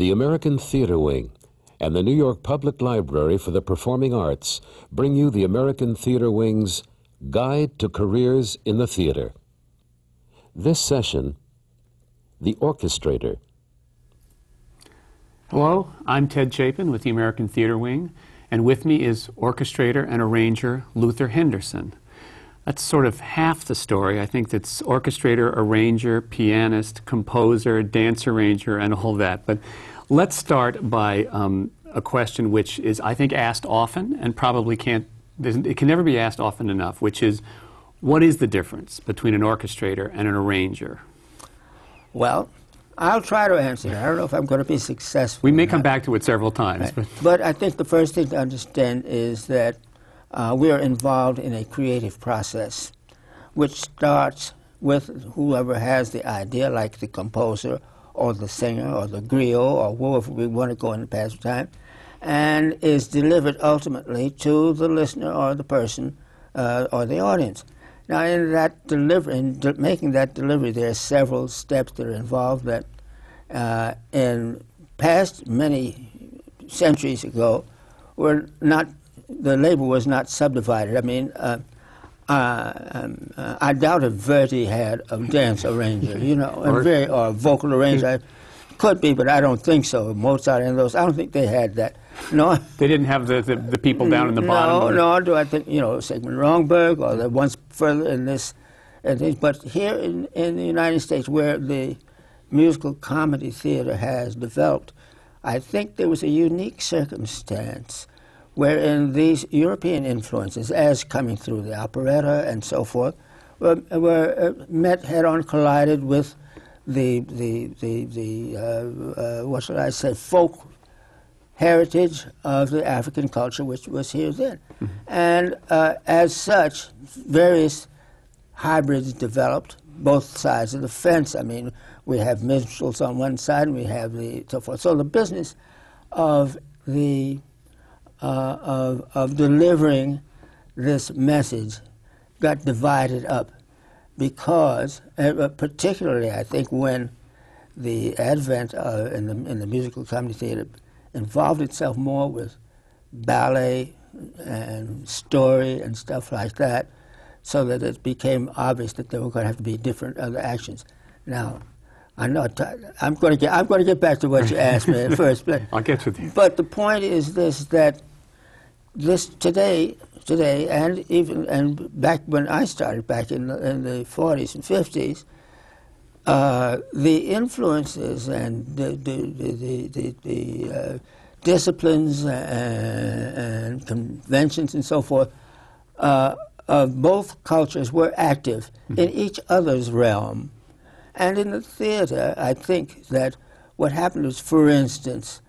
the American Theater Wing and the New York Public Library for the Performing Arts bring you the American Theater Wing's Guide to Careers in the Theater. This session, The Orchestrator. Hello, I'm Ted Chapin with the American Theater Wing, and with me is orchestrator and arranger Luther Henderson. That's sort of half the story. I think that's orchestrator, arranger, pianist, composer, dance arranger, and all that. But let's start by um, a question which is, I think, asked often and probably can't, it can never be asked often enough, which is, what is the difference between an orchestrator and an arranger? Well, I'll try to answer it. I don't know if I'm going to be successful. We may come back to it several times. Right. But, but I think the first thing to understand is that uh, we are involved in a creative process, which starts with whoever has the idea, like the composer or the singer or the griot or whoever we want to go in the past time, and is delivered ultimately to the listener or the person uh, or the audience. Now, in that delivery, in de making that delivery, there are several steps that are involved that, uh, in past many centuries ago, were not the labor was not subdivided. I mean, uh, uh, um, uh, I doubt if Verdi had a dance arranger, you know, or, very, or a vocal arranger. Could be, but I don't think so. Mozart and those, I don't think they had that. No, they didn't have the, the, the people down in the no, bottom. No, no. Do I think you know Sigmund Romberg or the ones further in this, and things, but here in in the United States, where the musical comedy theater has developed, I think there was a unique circumstance wherein these European influences, as coming through the operetta and so forth, were, were uh, met head on, collided with the the the, the uh, uh, what should I say folk heritage of the African culture, which was here then, mm-hmm. and uh, as such, various hybrids developed both sides of the fence. I mean, we have minstrels on one side, and we have the so forth. So the business of the uh, of, of delivering this message got divided up because, uh, particularly, I think, when the advent uh, in, the, in the musical comedy theater involved itself more with ballet and story and stuff like that, so that it became obvious that there were going to have to be different other actions. Now, I'm not. I'm going to get. I'm going to get back to what you asked me first. But, I'll get to you. But the point is this: that this today, today, and even and back when I started back in the, in the 40s and 50s, uh, the influences and the the the, the, the uh, disciplines and, and, conventions and so forth uh, of both cultures were active mm-hmm. in each other's realm, and in the theater, I think that what happened was, for instance,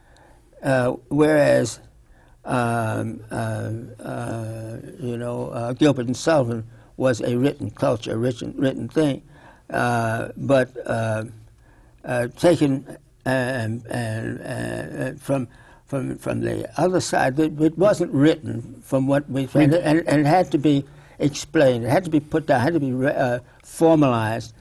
uh, whereas um, uh, uh, you know, uh, Gilbert and Sullivan was a written culture, a written, written thing, uh, but uh, uh, taken and, and, from from from the other side, it, it wasn't written from what we and, and, and, it had to be explained. It had to be put down. It had to be formalized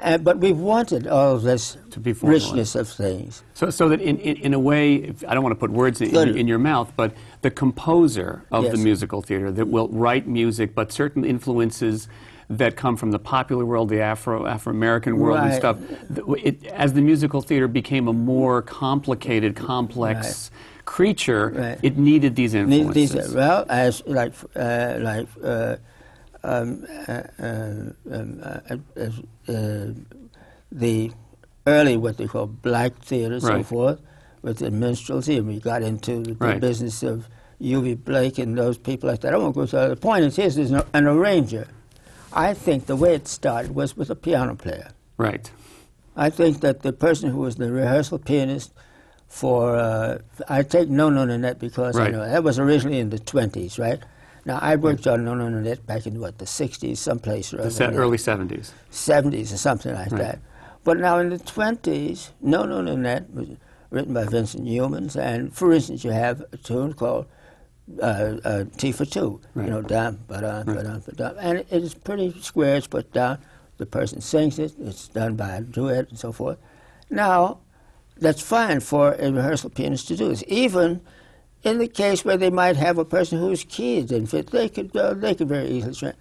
uh, but we've wanted all of this to be richness of things. So, so that in, in, in a way, I don't want to put words in, in, in, your mouth, but the composer of yes. the musical theater that will write music, but certain influences that come from the popular world, the Afro Afro American world right. and stuff. It, as the musical theater became a more complicated, complex right. creature, right. it needed these influences. These, well, as like uh, like. Uh, um, uh, um, uh, uh, the early what they call black theater, and right. so forth, with the minstrelsy, and we got into the, right. business of Eubie Blake and those people like that. I won't go through. The point is, here's an, an arranger. I think the way it started was with a piano player. Right. I think that the person who was the rehearsal pianist for, uh, I take No No Nanette because right. I know that was originally in the 20s, right? Now, I worked on on Nanette back in, what, the 60s, someplace The early 70s. 70s or something like right. that. But now in the 20s, No No No Nanette was written by Vincent Youmans, and for instance, you have a tune called uh, uh, Tea for Two, right. you know, down, ba da ba da ba da and it is pretty square, it's put down. The person sings it, it's done by a duet and so forth. Now, that's fine for a rehearsal pianist to do this. Even in the case where they might have a person whose keys didn't fit, they could uh, they could very easily train.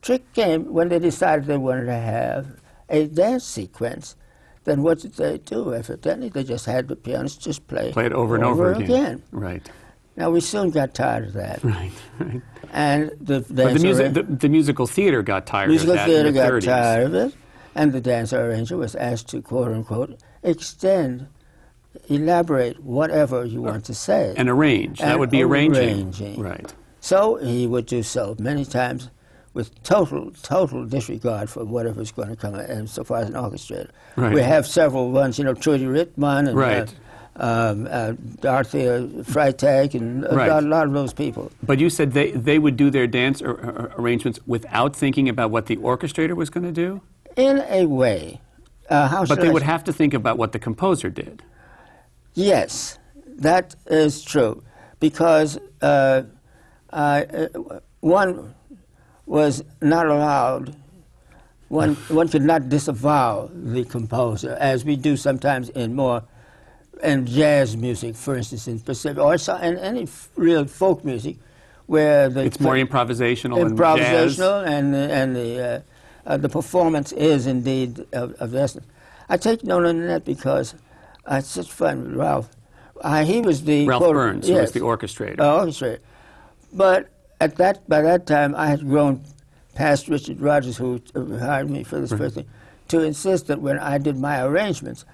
Trick came when they decided they wanted to have a dance sequence. Then what did they do? Evidently, they just had the pianist just play Play it over and over, again. Right, Now we soon got tired of that, right, right. and the the, music, the, the musical theater got tired musical of that theater in the got 30s. tired of it, and the dancer arranger was asked to quote unquote extend, elaborate whatever you want to say. And arrange. that would be arranging. arranging. Right. So he would do so many times with total, total disregard for whatever was going to come and so far as an orchestrator. Right. We have several ones, you know, Trude Rittmann and Right. uh, um, uh, Dorothea Freitag and a Right. lot, lot of those people. But you said they, they would do their dance ar- ar- arrangements without thinking about what the orchestrator was going to do? In a way, uh, how But they I would say- have to think about what the composer did. Yes, that is true, because uh, uh, one was not allowed. One one could not disavow the composer, as we do sometimes in more in jazz music, for instance, in Pacific, or so, in any f- real folk music, where the It's more improvisational and improvisational, and the, and the uh, uh, the performance is indeed of, of the essence. I take note on that because I had such fun with Ralph. Uh, he was the Ralph quote- Burns, who was the orchestrator. uh, orchestrator. But at that by that time, I had grown past Richard Rodgers, who uh, hired me for this first thing, to insist that when I did my arrangements,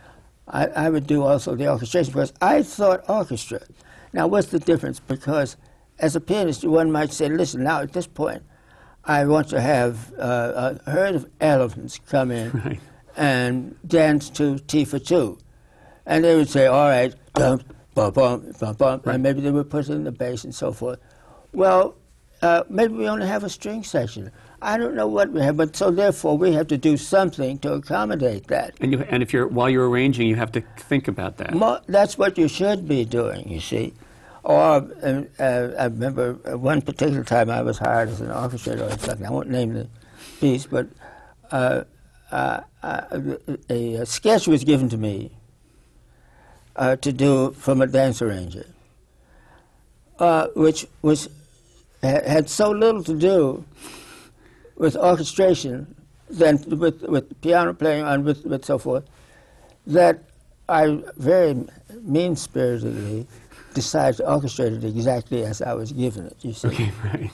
I, I would do also the orchestration because I thought orchestra. Now, what's the difference? Because as a pianist, one might say, listen, now at this point, I want to have uh, a herd of elephants come in Right. and dance to Tea for two. And they would say, all right, dum, bum, bum, bum, bum, Right. and maybe they would put it in the bass and so forth. Well, uh, maybe we only have a string section. I don't know what we have, but so therefore we have to do something to accommodate that. And, you, and if you're, while you're arranging, you have to think about that. Mo- that's what you should be doing, you see. Or uh, uh, I remember one particular time I was hired as an orchestrator or something. I won't name the piece, but uh, uh, uh, a, a sketch was given to me uh, to do from a dance arranger, uh, which was ha- had so little to do with orchestration than with with piano playing and with, with so forth that I very mean spiritedly decided to orchestrate it exactly as I was given it. You see, Okay, right.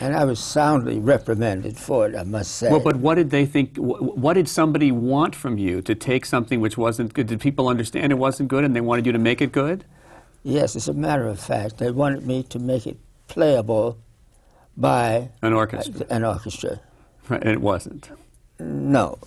And I was soundly reprimanded for it. I must say. Well, but what did they think? wh- What did somebody want from you to take something which wasn't good? Did people understand it wasn't good and they wanted you to make it good? yes, as a matter of fact, they wanted me to make it playable by An orchestra. an orchestra. Right, and it wasn't. No,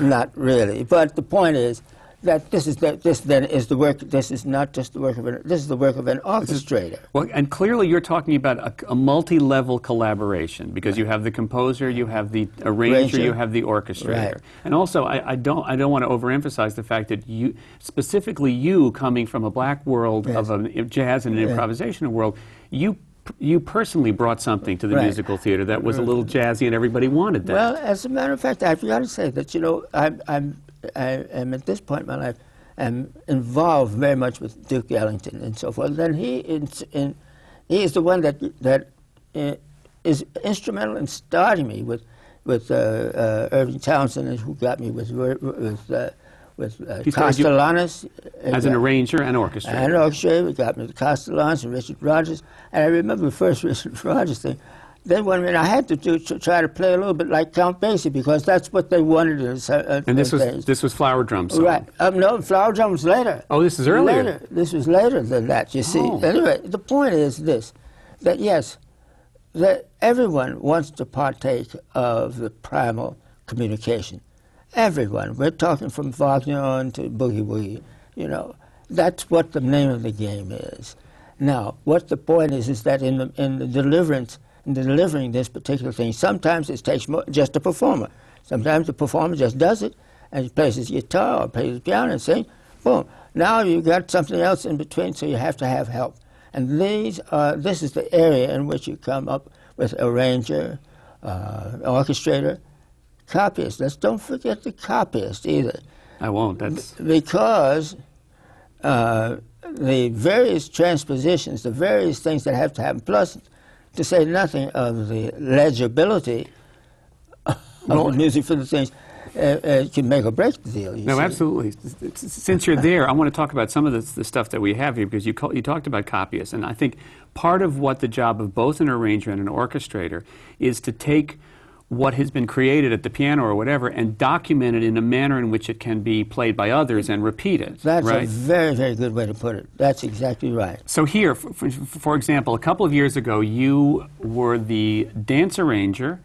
not really. But the point is that this is the, this then is the work. This is not just the work of an. This is the work of an orchestrator. Well, and clearly you're talking about a, a multi-level collaboration because you have the composer, you have the arranger, you have the orchestrator, Right. and also I, I don't I don't want to overemphasize the fact that you specifically you coming from a black world of a jazz and an improvisational world, you you personally brought something to the Right. musical theater that was a little jazzy and everybody wanted that. Well, as a matter of fact, I've got to say that you know I'm, I'm I am at this point in my life am involved very much with Duke Ellington and so forth. Then he in, in, he is the one that that uh, is instrumental in starting me with with uh, uh, Irving Townsend, who got me with with uh, with uh, you- Castellanos as an arranger and orchestrator. and orchestrator. We got me the Castellanos and Richard Rodgers. And I remember the first Richard Rodgers thing. Then one minute I had to do to try to play a little bit like Count Basie because that's what they wanted. In, uh, and this was days. this was flower drum song. right. Um, no, Flower drums later. Oh, this is earlier. Later. This was later than that. You see. Oh. Anyway, the point is this: that yes, that everyone wants to partake of the primal communication. Everyone. We're talking from Wagner on to Boogie Woogie. You know, that's what the name of the game is. Now, what the point is is that in the in the deliverance, delivering this particular thing, sometimes it takes more, just a performer. Sometimes the performer just does it, and he plays his guitar or plays his piano and sings. Boom. Now you've got something else in between, so you have to have help. And these are, this is the area in which you come up with arranger, uh, orchestrator, copyist. Let's don't forget the copyist either, I won't. That's because uh, the various transpositions, the various things that have to happen, plus to say nothing of the legibility of Well- music for the things, uh, uh, can make or break the deal. No, see. absolutely. Since you're there, I want to talk about some of the, the stuff that we have here because you, call, you talked about copyists, and I think part of what the job of both an arranger and an orchestrator is to take what has been created at the piano or whatever and document it in a manner in which it can be played by others and repeated. That's right? a very, very good way to put it. That's exactly right. So here, for, for, for example, a couple of years ago, you were the dance arranger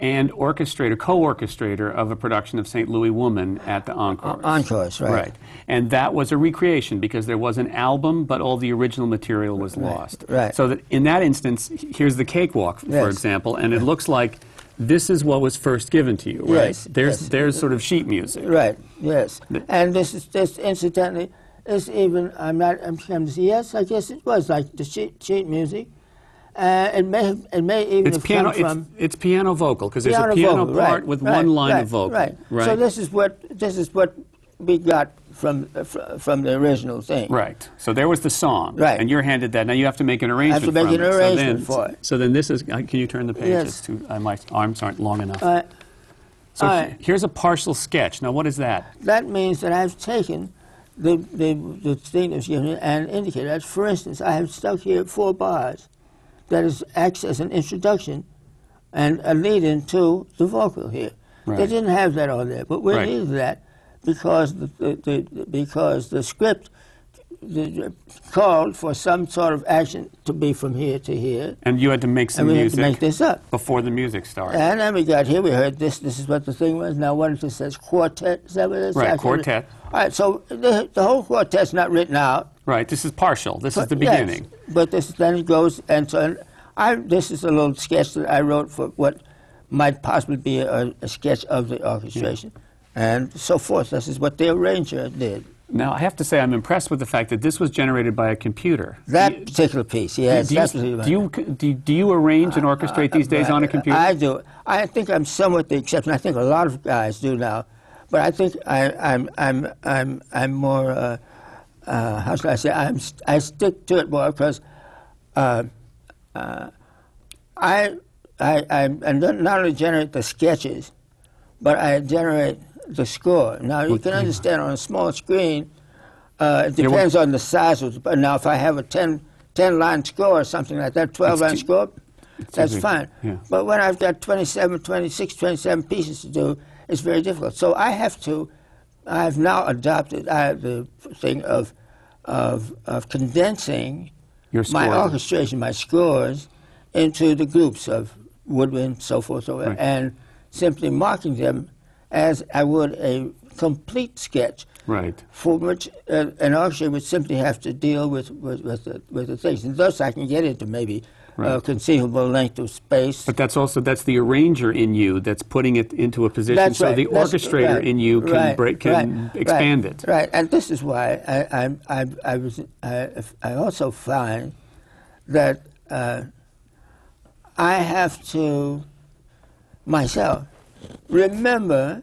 and orchestrator, co-orchestrator of a production of St. Louis Woman at the Encore. Encores, right. Right. And that was a recreation because there was an album, but all the original material was lost. right. So that in that instance, here's the cakewalk, for Yes. example, and it looks like this is what was first given to you, right? Yes, There's, yes. there's sort of sheet music. Right. Yes. And this is this incidentally is even I'm not I'm trying to say yes I guess it was like the sheet, sheet music. Uh, it may have, it may even It's piano, come it's, from it's piano vocal because there's a piano piano vocal, part right, with right, one line right, of vocal. Right. Right. So this is what this is what we got from uh, from the original thing. Right. So there was the song. Right. And you're handed that. Now you have to make an arrangement. Have to make an it. arrangement so then, for it. So then this is. uh, Can you turn the pages Yes. to? Uh, my arms aren't long enough. Uh, so all right. here's a partial sketch. Now what is that? that means that I've taken the the, the thing that's given and indicated. That, for instance, I have stuck here four bars that is acts as an introduction and a lead-in to the vocal here. They didn't have that on there, but we Right. needed that because the, the, the because the script the, called for some sort of action to be from here to here, And you had to make some and we had music to make this up. before the music started. And then we got here, we heard this, this is what the thing was. Now, what if it says quartet? Is that what it Right, says? quartet. All right, so the, the whole quartet's not written out. right. This is partial. This is the but yes, beginning. but this then it goes, and so I, this is a little sketch that I wrote for what might possibly be a, a sketch of the orchestration, and so forth. This is what the arranger did. Now I have to say I'm impressed with the fact that this was generated by a computer. That you- particular piece, yes, do you, do you do you, do you arrange and orchestrate these days on a computer? I do. I think I'm somewhat the exception. I think a lot of guys do now, but I think I, I'm I'm I'm I'm more. Uh, uh, how should I say? I'm I stick to it more because uh, uh, I I I and not not only generate the sketches, but I generate the score. Now you can understand on a small screen. Uh, it Yeah, depends on the size of the. But now, if I have a 10, 10 line score or something like that, 12 line too- score, that's big, fine. yeah. But when I've got 27, 26, 27 pieces to do, it's very difficult. So I have to, I've now adopted I, have the thing of, of, of condensing Your my orchestration, my scores, into the groups of woodwind, so forth, so Right. and simply marking them as I would a complete sketch Right. for which uh, an orchestra would simply have to deal with, with, with, the, with the things. And thus I can get into maybe a Right. conceivable length of space. But that's also that's the arranger in you that's putting it into a position That's so right. the That's orchestrator right. in you can Right. break can expand it. Right, and this is why I, I, I, I, was, I, I also find that uh, I have to myself remember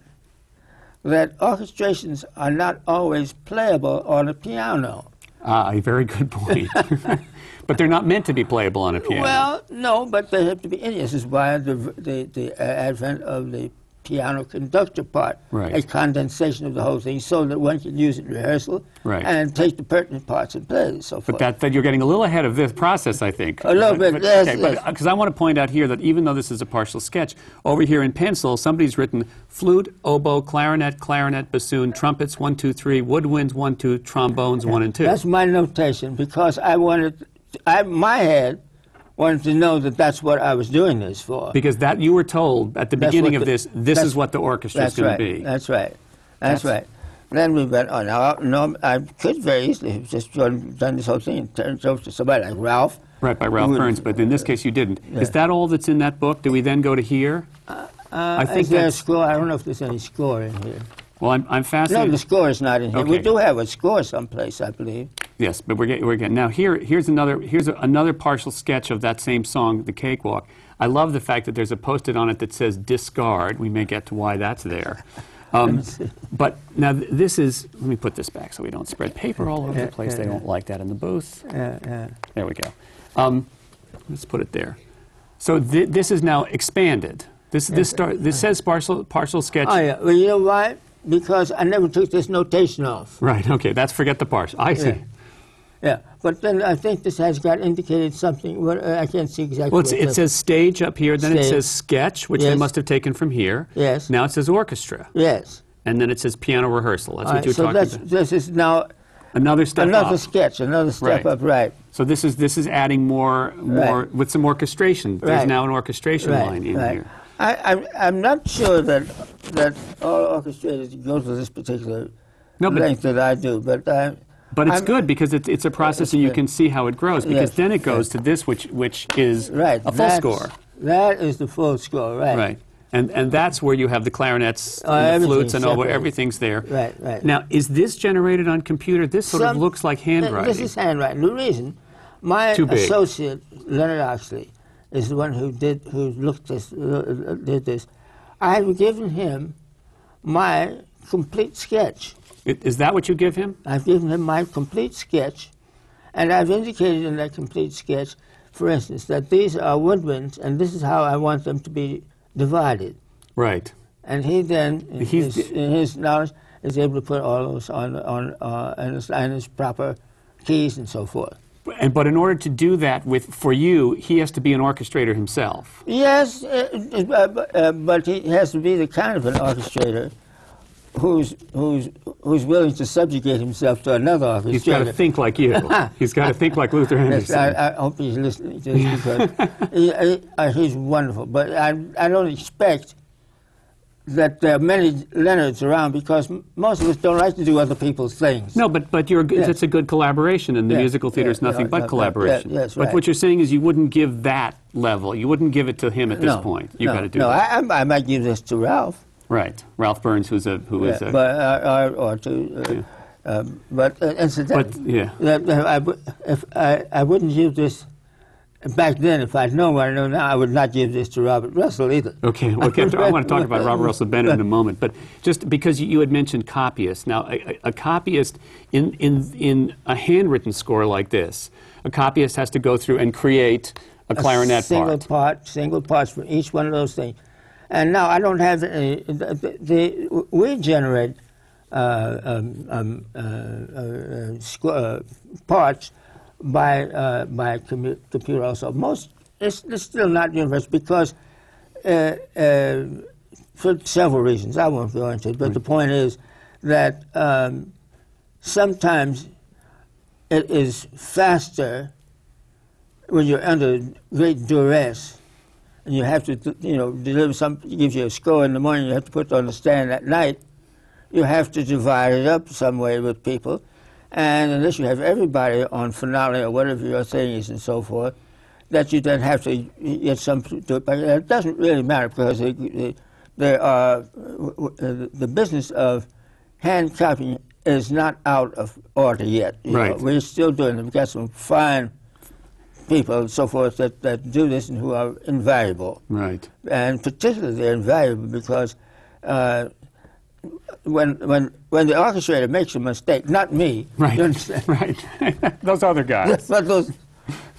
that orchestrations are not always playable on a piano. Ah, a very good point. but they're not meant to be playable on a piano. Well, no, but they have to be in. This is why the the, the uh, advent of the piano conductor part, Right. a condensation of the whole thing, so that one can use it in rehearsal Right. and take the pertinent parts and play it and so But that, that you're getting a little ahead of this process, I think. A little bit, yes, yes. Because uh, I want to point out here that even though this is a partial sketch, over here in pencil, somebody's written flute, oboe, clarinet, clarinet, bassoon, trumpets, one, two, three, woodwinds, one, two, trombones, one and two. That's my notation because I wanted, I my head wanted to know that that's what I was doing this for. because that you were told at the That's beginning of the- this, this is what the orchestra is going right. to be. That's right. That's, That's- right. Then we went on. Now, no, I could very easily have just done, done this whole thing and turned it over to somebody like Ralph. Right, by Ralph Burns, but in this case you didn't. Yeah. Is that all that's in that book? Do we then go to here? Uh, I think is there a score? I don't know if there's any score in here. Well, I'm, I'm No, the score is not in here. We do have a score someplace, I believe. Yes, but we're getting, we're getting now here. Here's another here's a, another partial sketch of that same song, "The Cakewalk." I love the fact that there's a post-it on it that says "discard." We may get to why that's there. Um, but now th- this is. Let me put this back so we don't spread paper all over Yeah, the place. yeah, they yeah. don't like that in the booth. There we go. Um, let's put it there. So th- this is now expanded. This this start. This says partial partial sketch. Oh, yeah. Well, you know why? Because I never took this notation off. Right. Okay. That's forget the partial. I see. Yeah. Yeah. But then I think this has got indicated something. What, uh, I can't see exactly. Well, it says stage up here. Then it says sketch, which they must have taken from here. Yes. Now it says orchestra, Yes. and then it says piano rehearsal. That's All what right, you're so talking that's, about. this is now Another step another up. sketch, another step Right. up, right? So this is this is adding more more Right. with some orchestration. There's Right. now an orchestration line in right. here. I, I'm, I'm not sure that that all orchestrators go to this particular No, but- length that I do, but I. But it's I'm- good because it's, it's a process and you good. can see how it grows. Because Yes, then it goes yes. to this, which which is Right. a full score. That is the full score, right? Right. And and that's where you have the clarinets, Oh, and the oh, flutes, and all everything's there. Right, right. Now, is this generated on computer? This sort of looks like handwriting. This is handwriting. The reason, my associate Leonard Oxley is the one who did who looked this uh, uh, did this. I have given him my complete sketch. Is that what you give him? I've given him my complete sketch, and I've indicated in that complete sketch, for instance, that these are woodwinds, and this is how I want them to be divided. Right. And he then, in, He's- his, in his knowledge, is able to put all those on on uh, and his, and his proper keys and so forth. And but in order to do that with for you, he has to be an orchestrator himself. Yes, uh, uh, but- uh, he has to be the kind of an orchestrator who's who's who's willing to subjugate himself to another orchestrator. He's got to think like you. He's got to think like Luther Yes, Henderson. I, I hope he's listening to this because he, he, uh, he's wonderful. But I, I don't expect that there are many Leonards around because most of us don't like to do other people's things. No, but but you're Yes. it's a good collaboration, and the Yeah, musical theater is yeah, nothing yeah, but yeah, collaboration. yeah, yes, but what you're saying is you wouldn't give that level. You wouldn't give it to him at this no, point. You've no, got to do no. that. I, I, I might give this to Ralph. right. Ralph Burns, who's a who is Yeah, a but uh, or, or to, uh, um, but uh, incidentally, But, yeah. that- that I, if I, I wouldn't give this back then. If I'd known what I know now, I would not give this to Robert Russell either. Okay, well, Captain, I want to talk about Robert Russell Bennett in a moment, but just because you, you had mentioned copyists. Now, a, a- a copyist in, in, in a handwritten score like this, a copyist has to go through and create a clarinet single part. part, single parts for each one of those things. And now I don't have any. The, the, we generate uh, um, um, uh, uh, squ- uh, parts by uh, by commu- computer also. Most it's, it's still not universal because uh, uh, for several reasons. I won't go into it, but the point is that um, sometimes it is faster when you're under great duress and you have to, you know, deliver some, gives you a score in the morning, you have to put it on the stand at night, you have to divide it up some way with people. And unless you have everybody on finale or whatever your thing is and so forth, that you then have to get some to it. But it doesn't really matter because it, there are, uh, the business of hand copying is not out of order yet. you know. Right. We're still doing it. We've got some fine people and so forth that, that do this and who are invaluable. Right. And particularly they're invaluable because uh, when, when, when the orchestrator makes a mistake, not me, Right. you understand? Right. Those other guys. but those,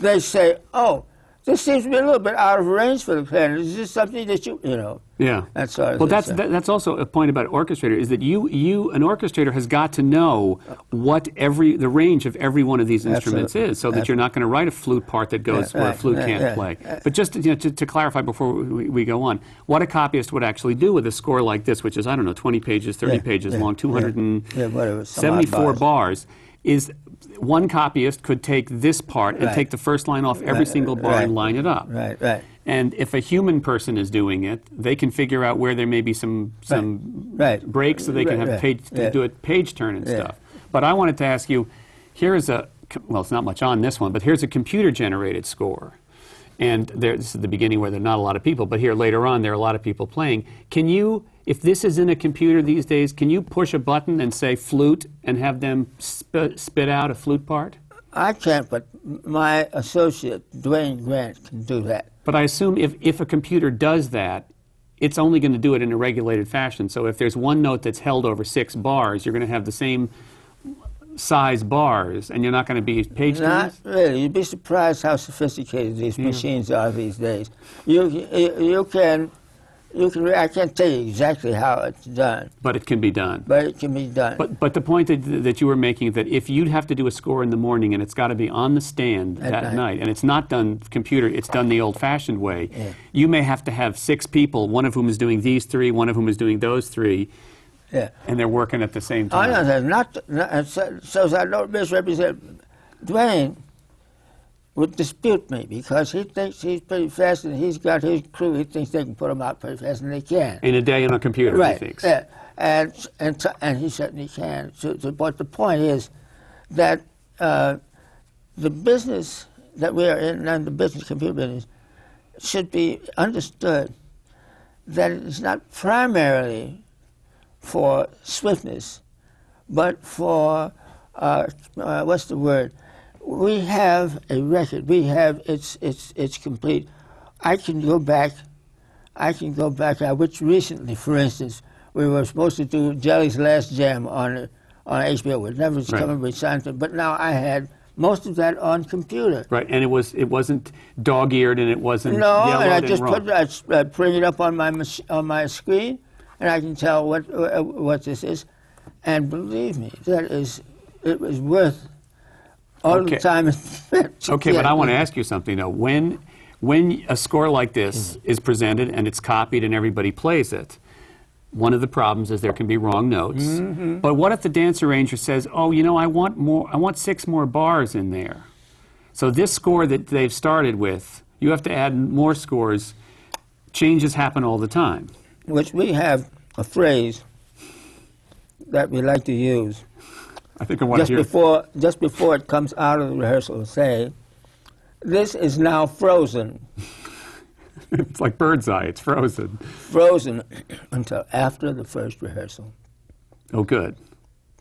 they say, oh, this seems to be a little bit out of range for the planet. Is this something that you, you know? Yeah. That sort of well, that's that, that's also a point about orchestrator is that you you an orchestrator has got to know what every the range of every one of these instruments Absolutely. is, so that you're not going to write a flute part that goes Yeah, where a flute yeah, can't yeah. play. But just to, you know, to, to clarify before we, we go on, what a copyist would actually do with a score like this, which is I don't know, 20 pages, 30 Yeah, pages long, yeah. Yeah, whatever, some 274 bars. bars, is one copyist could take this part and Right. take the first line off every Right, single bar right. and line it up. Right, right. And if a human person is doing it, they can figure out where there may be some some Right. breaks, so they can have page do it page turn and stuff. But I wanted to ask you, here is a well, it's not much on this one, but here's a computer generated score. And there, this is the beginning where there are not a lot of people, but here later on there are a lot of people playing. Can you, if this is in a computer these days, can you push a button and say flute and have them sp- spit out a flute part? I can't, but my associate, Dwayne Grant, can do that. But I assume if, if a computer does that, it's only going to do it in a regulated fashion. So if there's one note that's held over six bars, you're going to have the same size bars, and you're not going to be page Not turns. really. You'd be surprised how sophisticated these machines are these days. You, you, you can, you can. I can't tell you exactly how it's done, But it can be done. but it can be done. But, but the point that, that you were making that if you'd have to do a score in the morning and it's got to be on the stand At that night. night. and it's not done computer, it's done the old-fashioned way, you may have to have six people, one of whom is doing these three, one of whom is doing those three, yeah. and they're working at the same I time. know that not, not so, so I don't misrepresent. Dwayne would dispute me because he thinks he's pretty fast and he's got his crew. He thinks they can put him out pretty fast and they can. In a day on a computer, right. he thinks. Yeah. And and and he certainly can. So, so, but the point is that uh, the business that we are in, and the business computer business, should be understood that it is not primarily for swiftness, but for uh, uh, what's the word? We have a record. We have it's it's it's complete. I can go back. I can go back. I which recently, for instance, we were supposed to do Jelly's Last Jam on on HBO. It never was Right. coming with something, but now I had most of that on computer. Right, and it was it wasn't dog-eared and it wasn't No, and I just raw. put I bring it up on my mach- on my screen, and I can tell what what this is. And believe me, that is it was worth all Okay. the time. it spent Okay, but I want to ask you something though. When when a score like this Mm-hmm. is presented and it's copied and everybody plays it, one of the problems is there can be wrong notes. Mm-hmm. But what if the dance arranger says, "Oh, you know, I want more. I want six more bars in there." So this score that they've started with, you have to add more scores. Changes happen all the time. Which we have a phrase that we like to use I think I want just to hear. before just before it comes out of the rehearsal. Say, "This is now frozen." it's like bird's eye. It's frozen. Frozen until after the first rehearsal, Oh, good.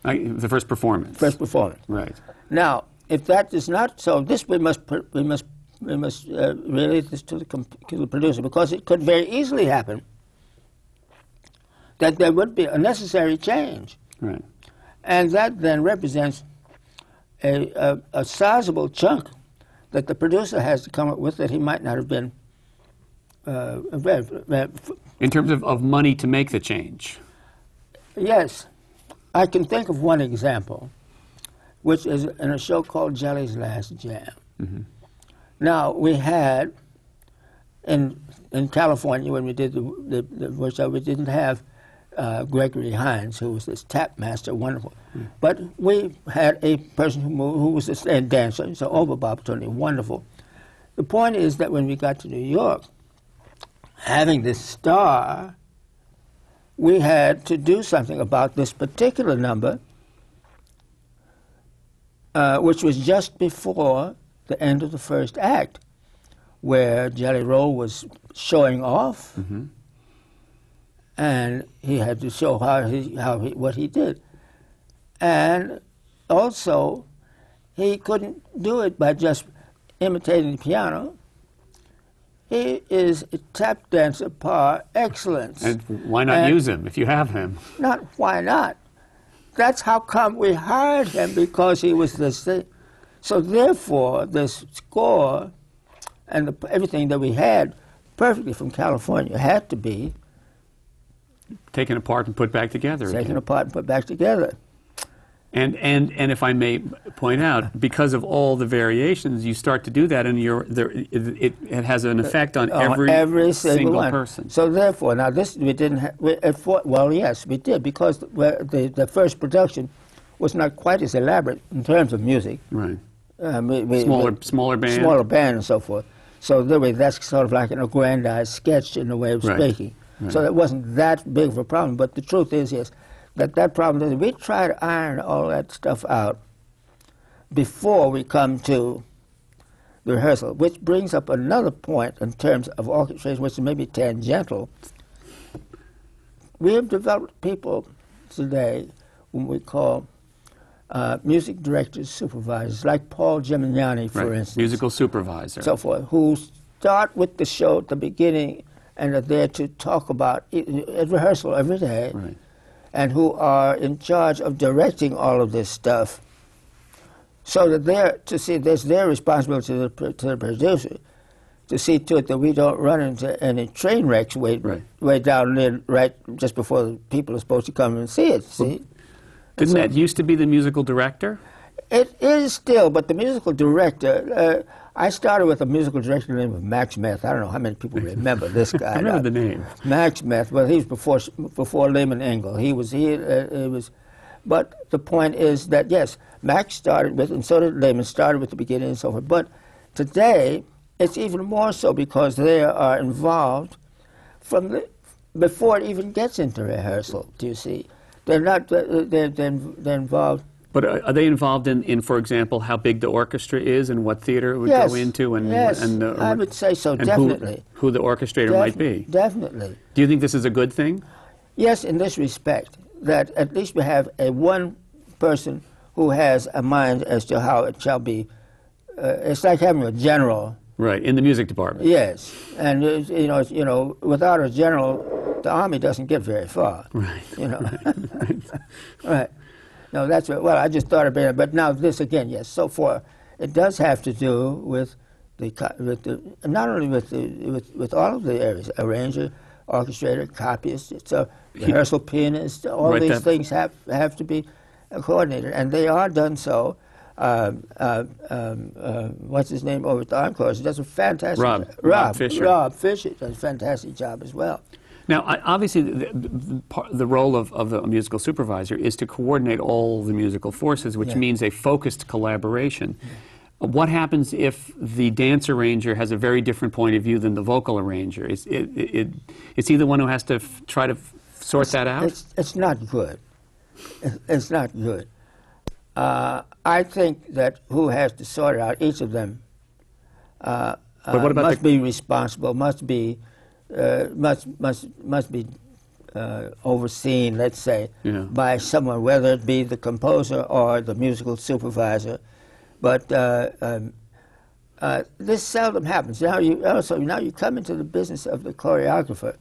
I, the first performance. first performance. Right. Now, if that is not so, this we must we must we must uh, relate this to the, comp- to the producer because it could very easily happen that there would be a necessary change, Right. and that then represents a, a, a sizable chunk that the producer has to come up with that he might not have been. Uh, In terms of, of money to make the change. Yes, I can think of one example, which is in a show called Jelly's Last Jam. Now we had in in California when we did the the, the workshop, we didn't have uh, Gregory Hines, who was this tap master, wonderful, but we had a person who who was a dancer, so Obba Babatundé, wonderful. The point is that when we got to New York, having this star we had to do something about this particular number, uh, which was just before the end of the first act, where Jelly Roll was showing off, and he had to show how he, how he, what he did, and also he couldn't do it by just imitating the piano. He is a tap dancer par excellence. And why not And- use him if you have him? Not why not? That's how come we hired him because he was this thing. So therefore, this score and the, everything that we had perfectly from California had to be Taken apart and put back together. taken again. apart and put back together. And, and, and if I may point out, because of all the variations, you start to do that, and you're, there, it, it, it has an effect on on every, every single, one. person. So therefore, now this we didn't. Ha- we, well, yes, we did because the, the the first production was not quite as elaborate in terms of music. right. Um, we- we- Smaller, smaller band. smaller band and so forth. So that way, that's sort of like an aggrandized sketch in a way of Right. speaking. So it wasn't that big of a problem. But the truth is, yes, that that problem is we try to iron all that stuff out before we come to the rehearsal, which brings up another point in terms of orchestration, which is maybe tangential. We have developed people today whom we call uh, music directors, supervisors, like Paul Gemignani, for right. instance, Musical supervisor. so forth, who start with the show at the beginning and are there to talk about at rehearsal every day, Right. and who are in charge of directing all of this stuff. So that they're to see there's their responsibility to the, to the producer to see to it that we don't run into any train wrecks way Right. way down there right just before the people are supposed to come and see it. See. Didn't So- that used to be the musical director? It is still, but the musical director. Uh, I started with a musical director named Max Meth. I don't know how many people remember this guy. I remember the name. Max Meth. Well, he was before before Lehman Engel. He was he. Uh, it was, but the point is that yes, Max started with, and so did Lehman. Started with the beginning and so forth. But today, it's even more so because they are involved from the before it even gets into rehearsal. Do you see? They're not. They're they're, they're involved. But are are they involved in, in, for example, how big the orchestra is and what theater it would Yes. go into, and Yes, and the, I would say so, definitely. Who, who the orchestrator might be? Definitely. Do you think this is a good thing? Yes, in this respect, that at least we have a one person who has a mind as to how it shall be. Uh, it's like having a general. Right in the music department. Yes, and uh, you know, you know, without a general, the army doesn't get very far. Right. You know. right. No, that's what, well. I just thought about it, but now this again, yes. So far, it does have to do with the with the not only with the with, with all of the areas, arranger, orchestrator, copyist, it's a rehearsal pianist. All Right, these things have have to be coordinated, and they are done so. Um, uh, um, uh, what's his name over at the Encores? Does a fantastic Rob- job. Rob Fisher. Rob Fisher does a fantastic job as well. Now, I, obviously, the, the, the, role of, of the musical supervisor is to coordinate all the musical forces, which Yeah. means a focused collaboration. What happens if the dance arranger has a very different point of view than the vocal arranger? Is, it, it, it, is he the one who has to f- try to f- sort that out? It's, it's not good. It's- It's not good. Uh, I think that who has to sort it out, each of them, uh, uh, about must the- be responsible, must be, uh, must, must, must be uh, overseen, let's say, Yeah. by someone, whether it be the composer or the musical supervisor. But uh, um, uh, this seldom happens. Now you also now you come into the business of the choreographer.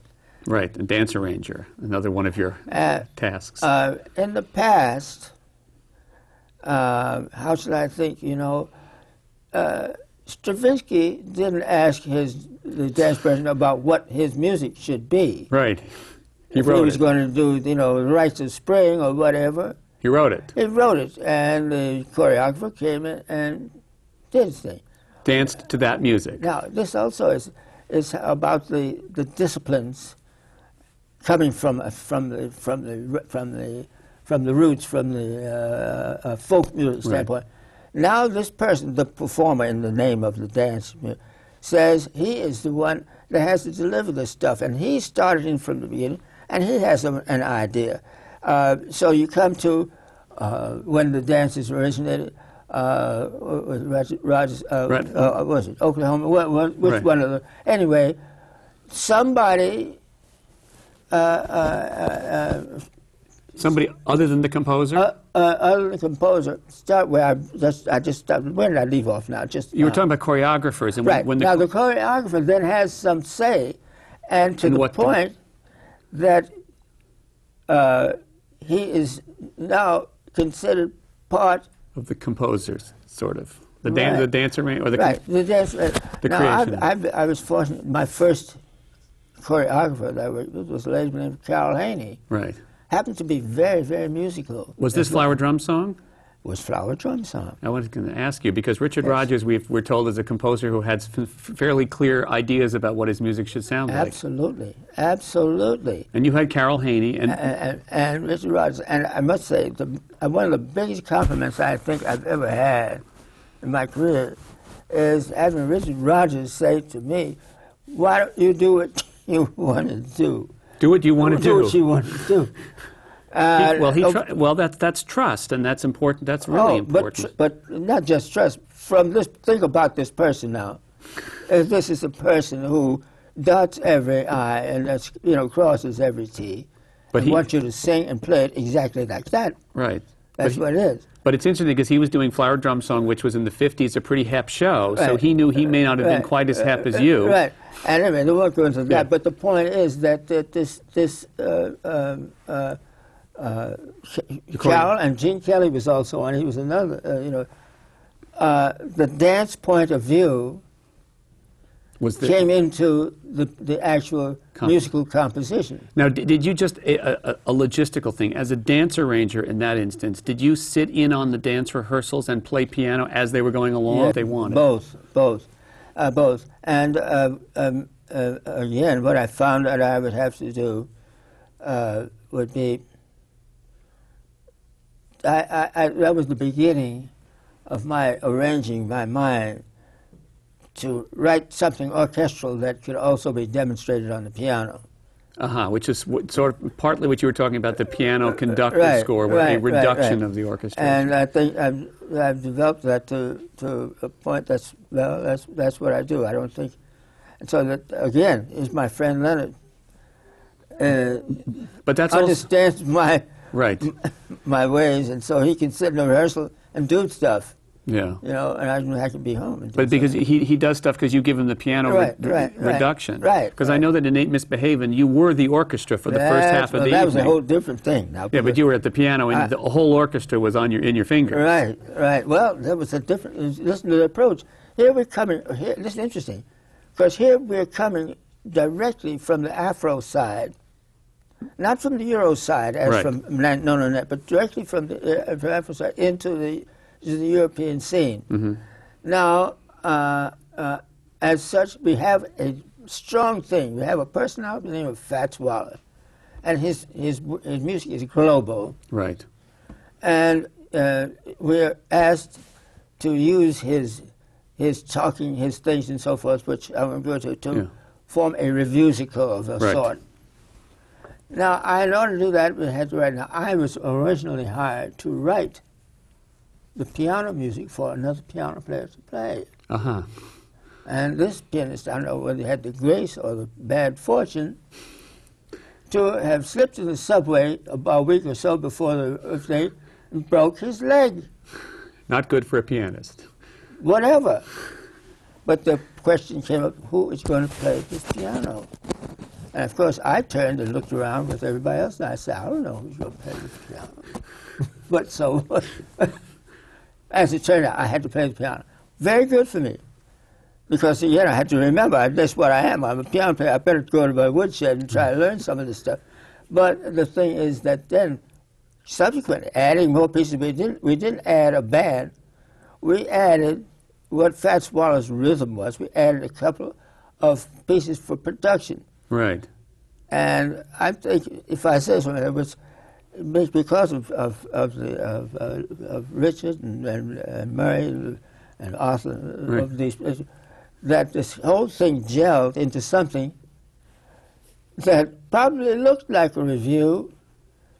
Right, a dance arranger, another one of your Uh, tasks. Uh, in the past, uh, how should I think? You know, uh, Stravinsky didn't ask his the dance person about what his music should be. right. He if he was it. going to do, you know, Rites of Spring or whatever, He wrote it. he wrote it, and the choreographer came in and did his thing. Danced to that music. Now, this also is is about the, the disciplines coming from from the from the from the from the roots from the uh, uh, folk music standpoint. Now, this person, the performer in the name of the dance, says he is the one that has to deliver this stuff, and he started in from the beginning, and he has a, an idea. Uh, so you come to uh, when the dance is originated. Uh, was Rodgers, uh, Right. uh, what was it Oklahoma? What, what, which Right. one of the? Anyway, somebody. Somebody other than the composer? uh, uh, other than the composer, start where I just I just stopped. Where did I leave off now? Just you were uh, talking about choreographers, and when- right when the now. The choreographer then has some say, and to In the what- point that uh, he is now considered part of the composers, sort of the dan- Right. the dancer or the right. The dance, uh, The now creation. I've, I've, I was fortunate. My first choreographer that was, was a lady named Carol Haney. right. Happened to be very very musical. Was this flower drum song? was flower drum song? I was going to ask you because Richard Yes. Rodgers, we've, we're told, is a composer who had f- fairly clear ideas about what his music should sound like. Absolutely, absolutely. And you had Carol Haney, and and, and Richard Rodgers. And I must say, the, uh, one of the biggest compliments I think I've ever had in my career is having Richard Rodgers say to me, "Why don't you do what you want to do? Do what you want to do do. what you want to do." He- Uh, well, he oh, tr- well, that's that's trust, and that's important. That's really oh, important. But, but not just trust. From this, think about this person now. If this is a person who dots every I and that's, you know crosses every T. But and he- wants you to sing and play it exactly like that. right. That's but what it is. But it's interesting because he was doing Flower Drum Song, which was in the 50s, a pretty hep show, so he knew he may not have been quite as hep as you. Right. And anyway, they won't go into that. Yeah. But the point is that, that this this uh, um, uh, uh, Carol and Gene Kelly was also on. He was another. Uh, you know, uh, the dance point of view Was the, came into the the actual Com- musical composition. Now, did, did you just, a, a, a logistical thing, as a dance arranger in that instance, did you sit in on the dance rehearsals and play piano as they were going along? Yeah, they wanted. both, both, uh, both. And uh, um, uh, again, what I found that I would have to do uh, would be. I, I, I, that was the beginning of my arranging my mind to write something orchestral that could also be demonstrated on the piano. Uh-huh, which is what, sort of partly what you were talking about, the piano conductor Right, score, a right, right, reduction right. of the orchestra. And I think I've, I've developed that to, to a point that's, well, that's, that's what I do. I don't think. And so that, again, is my friend Leonard. Uh, but that's also, understands my, right, my ways, and so he can sit in the rehearsal and do stuff, yeah. you know, and I, can- I can be home. But because he, he does stuff because you give him the piano re- Right, right, right, reduction. right, Because I know that in Ain't Misbehavin', you were the orchestra for the first That's- half of well, the that evening. was a whole different thing. Now, yeah, but you were at the piano, and I- the whole orchestra was on your in your fingers. Right, right. Well, there was a different. Listen to the approach. Here we're coming. Here, this is interesting, because here we're coming directly from the Afro side, not from the Euro side, as Right. from no, no, no, but directly from the uh, from Afro side into the to the European scene. Mm-hmm. Now, uh, uh, as such, we have a strong thing. We have a person out by the name of Fats Waller, and his his his music is global Right. and uh, we're asked to use his his talking, his things, and so forth, which I'm going to, to Yeah. form a revusical of a Right. sort. Now, I, in order to do that, we had to write. Now, I was originally hired to write the piano music for another piano player to play. Uh huh. And this pianist, I don't know whether he had the grace or the bad fortune to have slipped in the subway about a week or so before the thing and broke his leg. Not good for a pianist. Whatever. But the question came up who is going to play this piano? And of course, I turned and looked around with everybody else, and I said, I don't know who's going to play this piano. but so, as it turned out, I had to play the piano. Very good for me. Because, again, I had to remember that's what I am. I'm a piano player. I better go to my woodshed and try to learn some of this stuff. But the thing is that then, subsequently, adding more pieces, we didn't, we didn't add a band. We added what Fats Waller's rhythm was. We added a couple of pieces for production. Right. And I think, if I say something, it was because of, of, of, the, of, uh, of Richard and, and, and Murray and, Arthur, uh, Right. of these, that this whole thing gelled into something that probably looked like a review,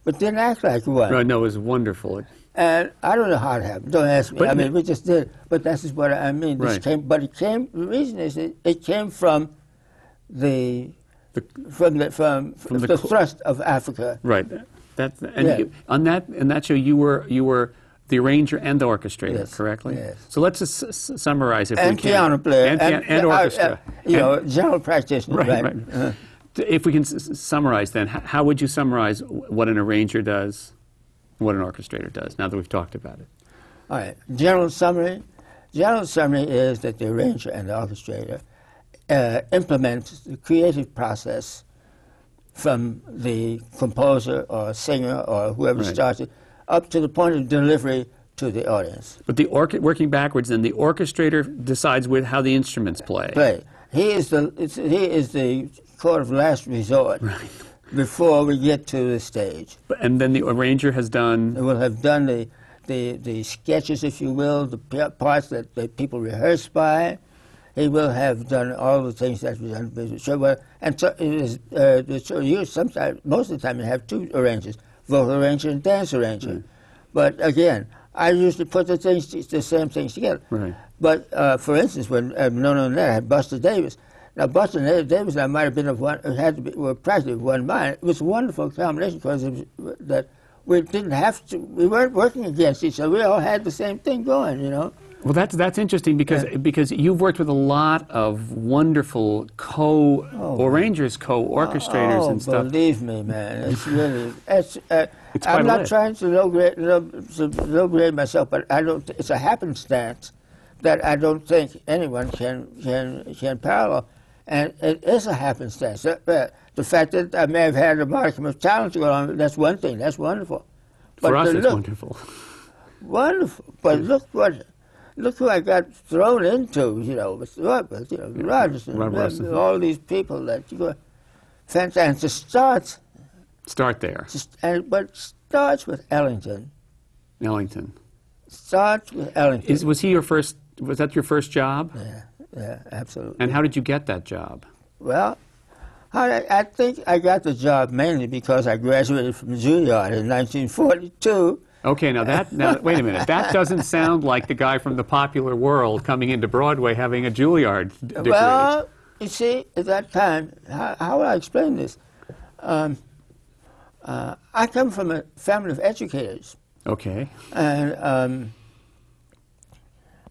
but didn't act like one. Right. No, it was wonderful. It- And I don't know how it happened. Don't ask me. I mean, we just did. But that's just what I mean. This Right. came, but it came. The reason is it, it came from the the, from the from, From the the, thrust of Africa. right. That's and Yeah. you, on that in that show you were you were the arranger and the orchestrator, Yes, correctly? yes. So let's just summarize if And we can. piano player and, pian- and uh, uh, orchestra. you know, general practitioner. Right, Right. Uh, If we can summarize, then, how would you summarize what an arranger does, what an orchestrator does? Now that we've talked about it. all right. General summary. General summary is that the arranger and the orchestrator uh, implement the creative process from the composer or singer or whoever Right. starts it up to the point of delivery to the audience. But the working backwards, then the orchestrator decides with how the instruments play. play. He is the it's, he is the court of last resort before we get to the stage. But- And then the arranger has done. Will have done the the, the sketches, if you will, the parts that, that people rehearse by. He will have done all the things that we done. So, well, and so it is. Uh, so you sometimes, most of the time, you have two arrangers: vocal arranger and dance arranger. But again, I used to put the things, the same things together. Right. But uh, for instance, when uh, no, no, no, I had Buster Davis. Now, Buster Da- Davis, I might have been of one, it had to be, were practically of one mind. It was a wonderful combination because was, that we didn't have to. We weren't working against each other. We all had the same thing going, you know. Well, that's that's interesting because because you've worked with a lot of wonderful co arrangers, co orchestrators, oh, and stuff. believe me, man, it's really. It's, uh, It's I'm not trying to low grade, low, to low grade myself, but I don't. It's a happenstance that I don't think anyone can can can parallel, and it is a happenstance. That, uh, the fact that I may have had a modicum of talent to go on, that's one thing. That's wonderful. But For us, it's look, wonderful. Wonderful. But look what, look who I got thrown into, you know, you know, Rodgers and Rob all these people that you go, fantastic. And to start, Start there, just, and, but starts with Ellington. Ellington. Starts with Ellington. Is was he your first? Was that your first job? yeah, yeah, absolutely. And how did you get that job? Well, I, I think I got the job mainly because I graduated from Juilliard in 1942. Okay, now that now wait a minute. That doesn't sound like the guy from the popular world coming into Broadway having a Juilliard degree. Well, you see, at that time, how, how would I explain this? Um, uh, I come from a family of educators, okay. and um,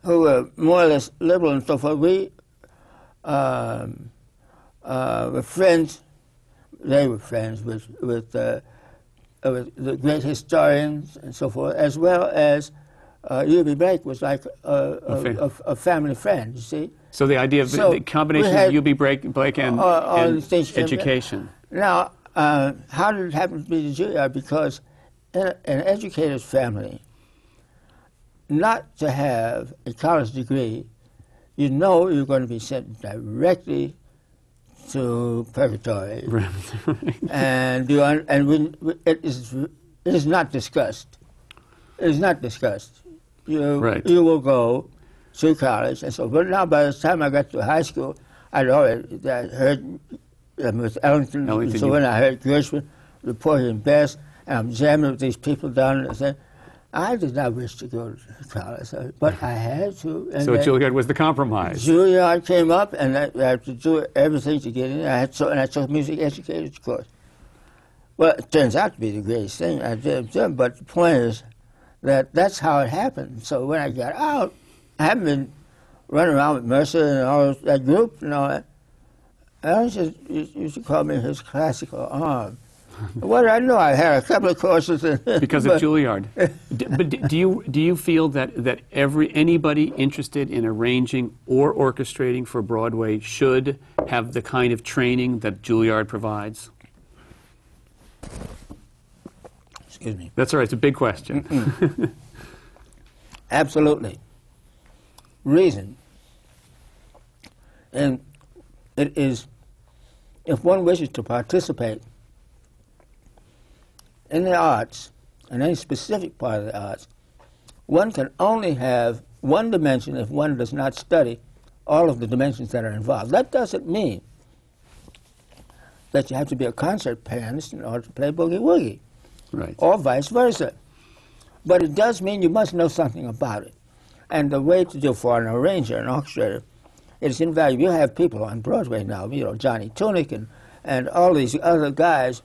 who were more or less liberal and so forth. We um, uh, were friends. They were friends with with, uh, uh, the great historians and so forth, as well as uh, Eubie Blake was like a, a, a, a family friend. You see. So the idea of the- So, the combination of Eubie Blake, Blake and, all- all and these things came- education. Now, uh, how did it happen to be the Juilliard? Because in a, an educator's family, not to have a college degree, you know you're going to be sent directly to purgatory, and you and when, it is it is not discussed. It is not discussed. You Right. you will go to college and so. But now, by the time I got to high school, I'd already I heard um, with Ellington. Ellington, so when I heard Gershwin Porgy and Bess, and I'm jamming with these people down there, saying, I did not wish to go to college, uh, but I had to. And So then Juilliard was the compromise. Juilliard came up, and I, I had to do everything to get in. I had so, and I took music educators course. Well, it turns out to be the greatest thing I did. But the point is that that's how it happened. So when I got out, I haven't been running around with Mercer and all that group and all that. Used used to call me his classical arm. What did I know? I had a couple of courses. Because of Juilliard. D- but d- do you do you feel that that every anybody interested in arranging or orchestrating for Broadway should have the kind of training that Juilliard provides? Excuse me. That's all right. It's a big question. Absolutely. Reason. And it is, if one wishes to participate in the arts, in any specific part of the arts, one can only have one dimension if one does not study all of the dimensions that are involved. That doesn't mean that you have to be a concert pianist in order to play boogie woogie right. or vice versa. But it does mean you must know something about it. And the way to do for an arranger, an orchestrator, it's invaluable. You have people on Broadway now, you know, Johnny Tunick and, and all these other guys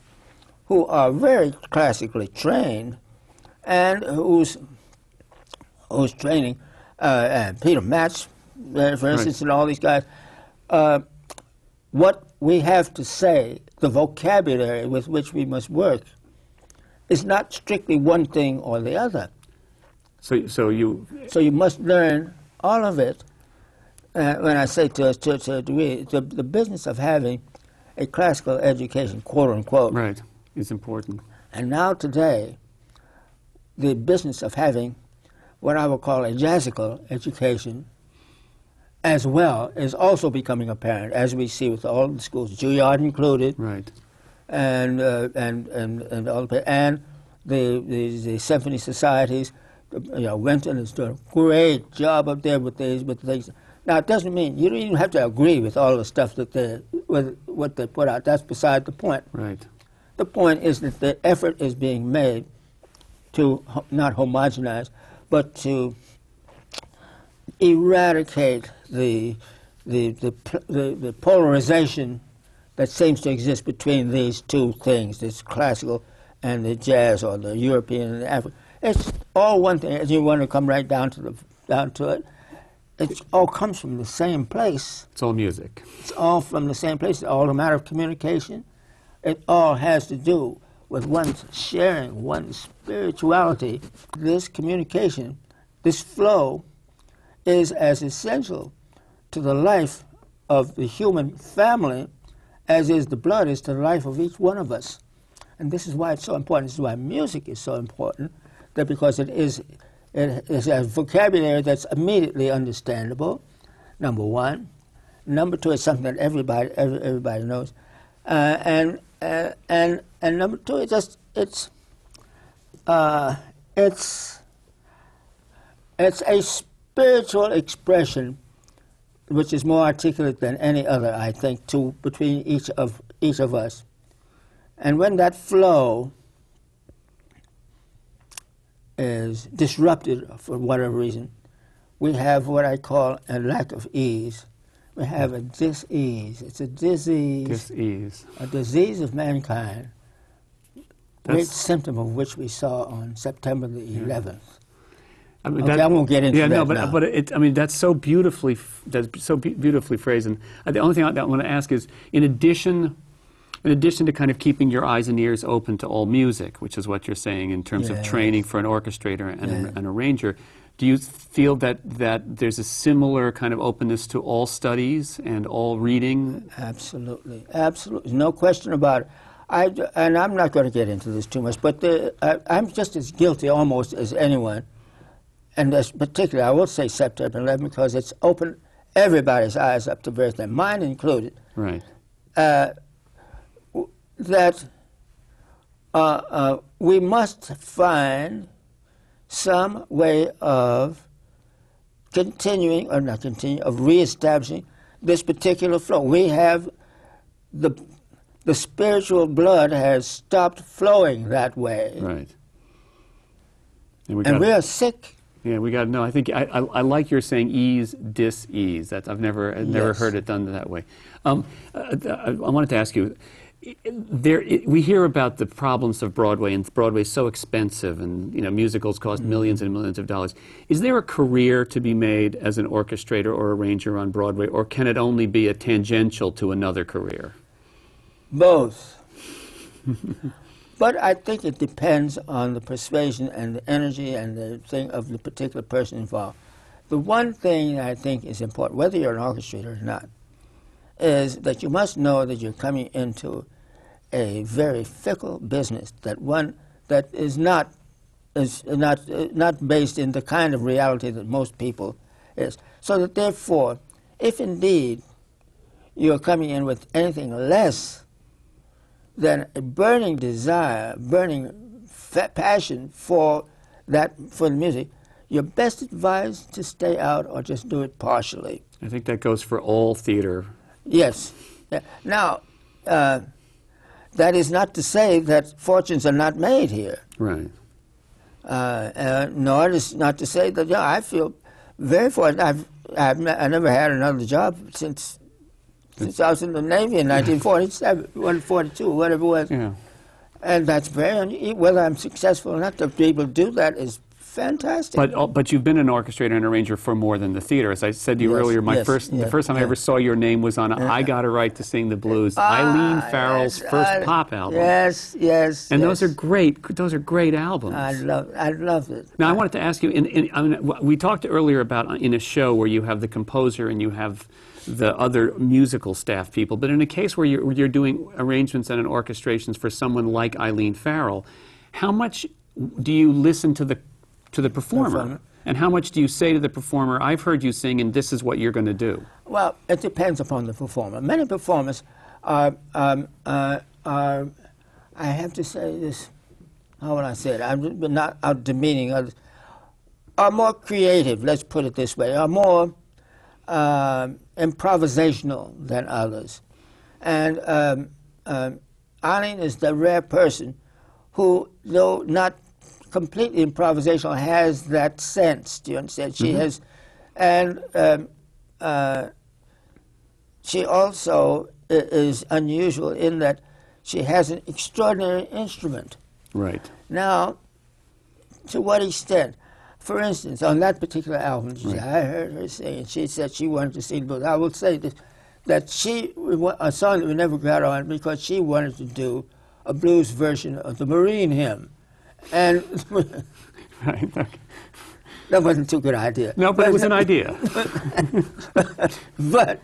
who are very classically trained and whose, whose training, uh, Peter Matz, for instance, and all these guys, uh, what we have to say, the vocabulary with which we must work, is not strictly one thing or the other. So so you So you must learn all of it. Uh, when I say to, to, to a degree, the, the business of having a classical education, quote unquote, right is important. and now today, the business of having what I would call a jazzical education as well is also becoming apparent, as we see with all the schools, Juilliard included, Right. and uh, and and and all the and the, the the symphony societies. You know, Wynton is doing a great job up there with these with things. Now, it doesn't mean you don't even have to agree with all the stuff that they with what they put out. That's beside the point. Right. The point is that the effort is being made to ho- not homogenize, but to eradicate the the the, the, the polarization that seems to exist between these two things, this classical and the jazz or the European and the African. It's all one thing. If you want to come right down to the down to it, it all comes from the same place. It's all music. It's all from the same place. It's all a matter of communication. It all has to do with one's sharing one's spirituality. This communication, this flow, is as essential to the life of the human family as is the blood is to the life of each one of us. And this is why it's so important. This is why music is so important, that because it is, it is a vocabulary that's immediately understandable, number one. Number two, it's something that everybody, every, everybody knows. Uh, and, uh, and, and number two, it's just, it's, uh, it's, it's a spiritual expression which is more articulate than any other, I think, to between each of each of us. And when that flow is disrupted for whatever reason, we have what I call a lack of ease. We have a dis-ease. It's a disease, Dis-ease. a disease of mankind. Great That's- symptom of which we saw on September the 11th. I mean, Okay, I won't get into yeah, no, that but now. but it, I mean that's so beautifully that's so be- beautifully phrased. And uh, the only thing I, I want to ask is, in addition, in addition to kind of keeping your eyes and ears open to all music, which is what you're saying in terms of training for an orchestrator and Yeah. an, an arranger, do you feel that that there's a similar kind of openness to all studies and all reading? Absolutely, absolutely, no question about it. I, and I'm not going to get into this too much, but the, I, I'm just as guilty almost as anyone, and this particularly, I will say September 11 because it's opened everybody's eyes up to various things, mine included, Right. uh, that uh, uh, we must find some way of continuing, or not continuing, of reestablishing this particular flow. We have the the spiritual blood has stopped flowing that way, Right. And we and got- we are sick. Yeah, we got to know. I think I, I, I like your saying ease, dis-ease. That's I've never I've never Yes. heard it done that way. Um, uh, I, I wanted to ask you. There, i we hear about the problems of Broadway, and Broadway's so expensive, and you know musicals cost Mm-hmm. millions and millions of dollars. Is there a career to be made as an orchestrator or arranger on Broadway, or can it only be a tangential to another career? Both. but I think it depends on the persuasion and the energy and the thing of the particular person involved. The one thing I think is important, whether you're an orchestrator or not, is that you must know that you're coming into a very fickle business that one that is not is not not based in the kind of reality that most people is. So that therefore, if indeed you're coming in with anything less than a burning desire, burning passion for that for the music, you're best advised to stay out or just do it partially. I think that goes for all theater. Yes. Now, uh, that is not to say that fortunes are not made here. Right. Uh, uh, nor is not to say that yeah, I feel very fortunate. I've, I've I never had another job since since I was in the Navy in 1947, 142, whatever it was. Yeah. And that's very un- whether I'm successful or not to be able to do that is fantastic. But uh, but you've been an orchestrator and arranger for more than the theater. As I said to you Yes, earlier, my yes, first yeah, the first time I ever saw your name was on I Got a Right to Sing the Blues, Ah, Eileen Farrell's yes, first I- pop album. Yes, yes. And those are great. Those are great albums. I love. I love it. now I wanted to ask you. In, in, I mean, we talked earlier about uh, in a show where you have the composer and you have the other musical staff people, but in a case where you're, where you're doing arrangements and orchestrations for someone like Eileen Farrell, how much do you listen to the to the performer? And how much do you say to the performer, I've heard you sing and this is what you're going to do? Well, it depends upon the performer. Many performers are, um, uh, are I have to say this, how would I say it? I'm not out demeaning others, are more creative, let's put it this way, are more um improvisational than others. And um, um, Eileen is the rare person who, though not completely improvisational, has that sense. Do you understand? She has, and um, uh, she also is unusual in that she has an extraordinary instrument. Right. Now, to what extent? For instance, on that particular album, Right. I heard her sing, and she said she wanted to sing blues. I will say that, that she, a song that we never got on because she wanted to do a blues version of the Marine hymn. And Right. Okay. that wasn't too good an idea. No, but it was an idea. But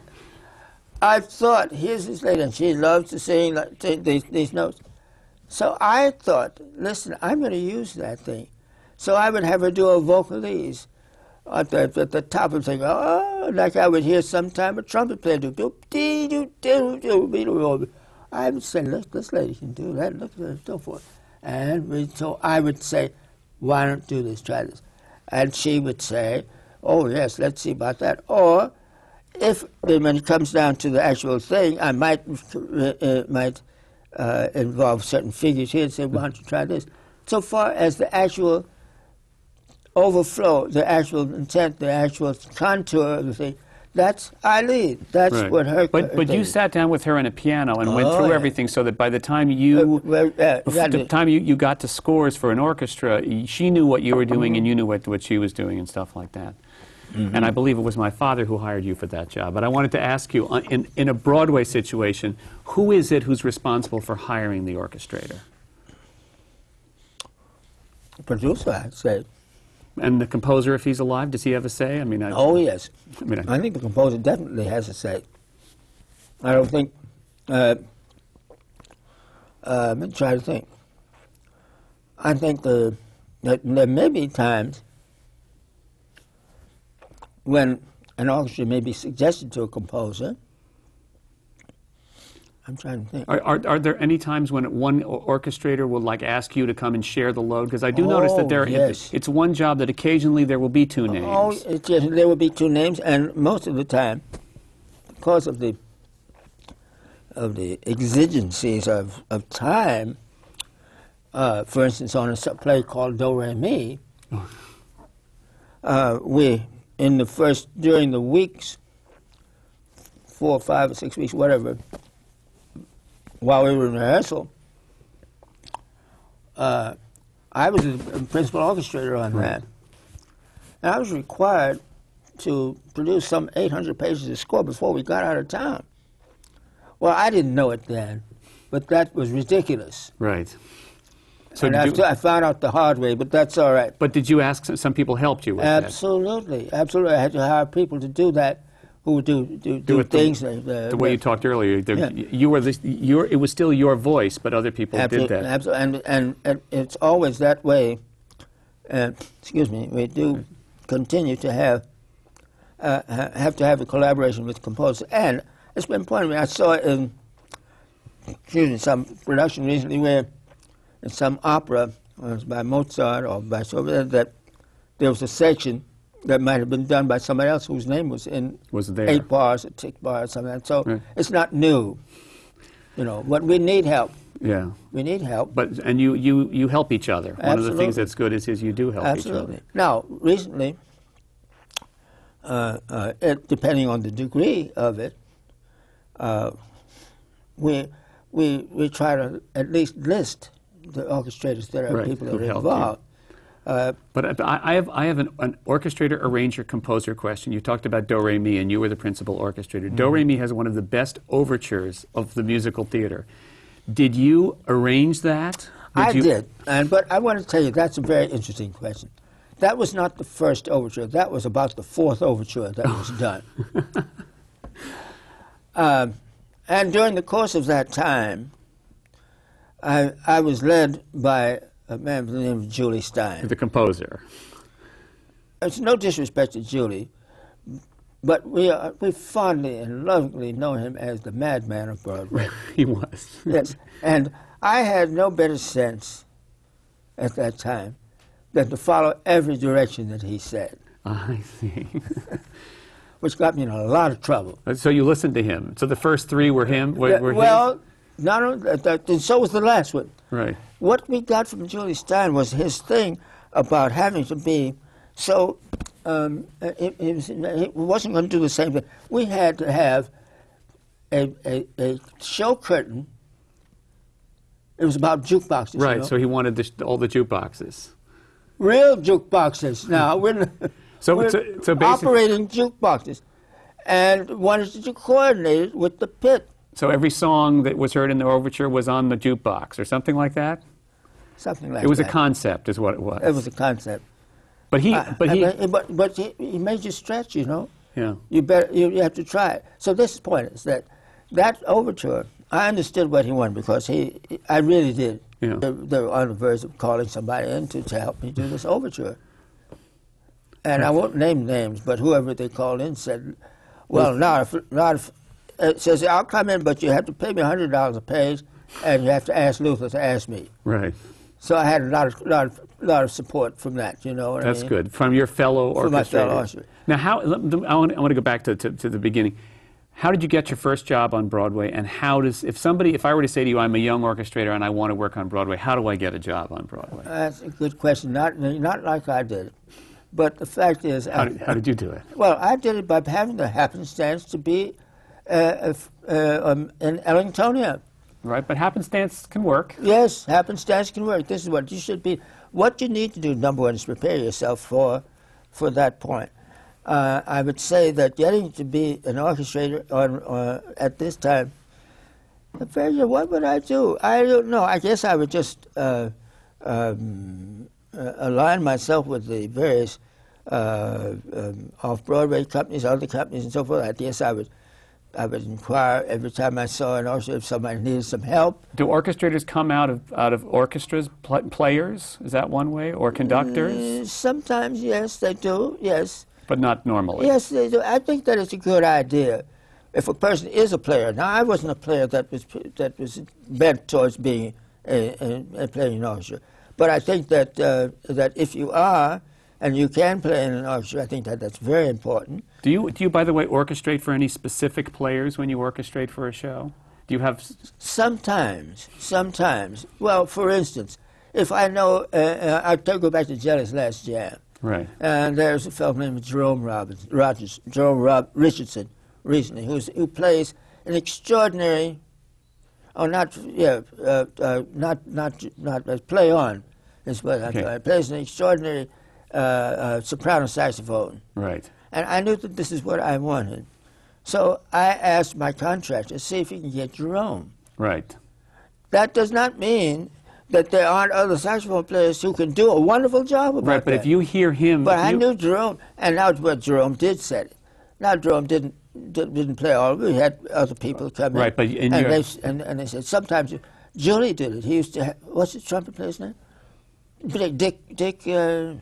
I thought, here's this lady, and she loves to sing like, these, these notes. So I thought, listen, I'm going to use that thing. So I would have her do a vocalese at the, at the top of the thing, oh, like I would hear sometime a trumpet player do, do, dee, do, do, do, do. I would say, look, this lady can do that, look at her, so forth. And we, so I would say, why don't do this, try this. And she would say, oh, yes, let's see about that. Or if when it comes down to the actual thing, I might uh, uh, might uh, involve certain figures here and say, "Why don't you try this?" So far as the actual overflow, the actual intent, the actual contour of the thing, that's I lead. That's Right. what her. But but thing you sat down with her on a piano and went Oh, through yeah. everything so that by the time Uh, you well, uh, bef- exactly. the time you, you got to scores for an orchestra, she knew what you were doing and you knew what, what she was doing and stuff like that. Mm-hmm. And I believe it was my father who hired you for that job. But I wanted to ask you, uh, in, in a Broadway situation, who is it who's responsible for hiring the orchestrator? producer, I'd say. And the composer, if he's alive, does he have a say? I mean, I, Oh yes, I mean, I- I think the composer definitely has a say. I don't think. Uh, uh, let me try to think. I think the, that there may be times when an orchestra may be suggested to a composer. I'm trying to think. Are, are, are there any times when one orchestrator will like ask you to come and share the load? Because I do notice Oh, that there yes. it's one job that occasionally there will be two names. Oh, it, yes, there will be two names, and most of the time, because of the of the exigencies of, of time, uh, for instance, on a play called Do Re Mi, uh, we in the first during the weeks, four, five, or six weeks, whatever, while we were in rehearsal, uh, I was the principal orchestrator on that. And I was required to produce some 800 pages of score before we got out of town. Well, I didn't know it then, but that was ridiculous. Right. So and after you, I found out the hard way, but that's all right. but did you ask some, some people helped you with that? Absolutely, absolutely. I had to hire people to do that, who would do do, do, it the- things. uh, The way you talked earlier, the, Yeah. you were the, your, it was still your voice, but other people Absolutely, did that. absolutely. And, and, and it's always that way. Uh, excuse me. We do continue to have uh, have to have a collaboration with composers, and it's been pointed out. I saw it in excuse me, some production recently where in some opera uh, it was by Mozart or by so that there was a section that might have been done by somebody else whose name was in Was there. eight bars, a tick bar, or something. So Right. it's not new. You know, but we need help. Yeah. We need help. But and you, you, you help each other. Absolutely. One of the things that's good is, is you do help Absolutely. each other. Now, recently, uh, uh, it, depending on the degree of it, uh, we, we, we try to at least list the orchestrators that are Right, people that who are involved. Uh, But I, I have, I have an, an orchestrator, arranger, composer question. You talked about Do Re Mi, and you were the principal orchestrator. Do Re Mi has one of the best overtures of the musical theater. Did you arrange that? I you- did, and but I want to tell you that's a very interesting question. That was not the first overture. That was about the fourth overture that was done. um, and during the course of that time, I, I was led by a man by the name of Jule Styne. The composer. It's no disrespect to Jule, but we are, we fondly and lovingly know him as the madman of Broadway. he was. yes, and I had no better sense at that time than to follow every direction that he said, I see. which got me in a lot of trouble. Uh, so you listened to him. So the first three were him. Were, were well, not only that, that, and so was the last one. right. What we got from Jule Styne was his thing about having to be so. Um, it, it, was, it wasn't going to do the same thing. We had to have a, a, a show curtain It was about jukeboxes. you Right. know? So he wanted the, all the jukeboxes. real jukeboxes. Now we're, So- we're so- so operating jukeboxes, and wanted to coordinate it with the pit, So every song that was heard in the overture was on the jukebox or something like that. something like It was a concept, is what it was. It was a concept. but he, Uh, but he, but, but he, he made you stretch. You know, yeah. you better you, you have to try it. So this point is that that overture. I understood what he wanted because he, I really did. Yeah. They, they were on the verge of calling somebody in to, to help me do this overture. And I won't name names, but whoever they called in said, "Well, not if, not if." Uh, it says I'll come in, but you have to pay me hundred dollars a page, and you have to ask Luther to ask me. Right. So I had a lot of lot of, lot of support from that. You know what I That's mean? good. From your fellow From my fellow. Now, how? I want, I want to go back to, to, to the beginning. How did you get your first job on Broadway? And how does, if somebody, if I were to say to you, I'm a young orchestrator and I want to work on Broadway, how do I get a job on Broadway? That's a good question. Not not like I did, but the fact is, How I, did, how did you do it? well, I did it by having the happenstance to be uh, uh, um, in Ellingtonia. Right, but happenstance can work. Yes, happenstance can work. This is what you should be. What you need to do, number one, is prepare yourself for, for that point. Uh, I would say that getting to be an orchestrator on, uh, at this time, what would I do? I don't know. I guess I would just uh, um, uh, align myself with the various uh, um, off-Broadway companies, other companies, and so forth. I guess I would, I would inquire every time I saw an orchestra if somebody needed some help. Do orchestrators come out of out of orchestras, pl- players? Is that one way, or conductors? Uh, Sometimes, yes, they do. Yes, But not normally. yes, they do. I think that it's a good idea if a person is a player. Now, I wasn't a player that was that was bent towards being a, a, a player in an orchestra, but I think that uh, that if you are and you can play in an orchestra, I think that that's very important. Do you do you by the way orchestrate for any specific players when you orchestrate for a show? Do you have? s- Sometimes, sometimes. Well, for instance, if I know, uh, uh, I'll go back to Jelly's last jam. Right. And there's a fellow named Jerome Robbins, Rogers, Jerome Rob, Richardson, recently, who's, who plays an extraordinary, oh, not yeah, uh, uh, not not not uh, play on, is what I'm Okay. trying. Plays an extraordinary uh, uh, soprano saxophone, Right. and I knew that this is what I wanted. So I asked my contractor to see if he can get Jerome. Right. That does not mean that there aren't other saxophone players who can do a wonderful job about Right. But that. if you hear him, But I you- knew Jerome, and that's what Jerome did said. Now Jerome didn't di- didn't play all. We had other people come in, Right, but in and your- they and, and they said sometimes Jule did it. He used to. Ha- what's the trumpet player's name? Dick Dick. Dick uh,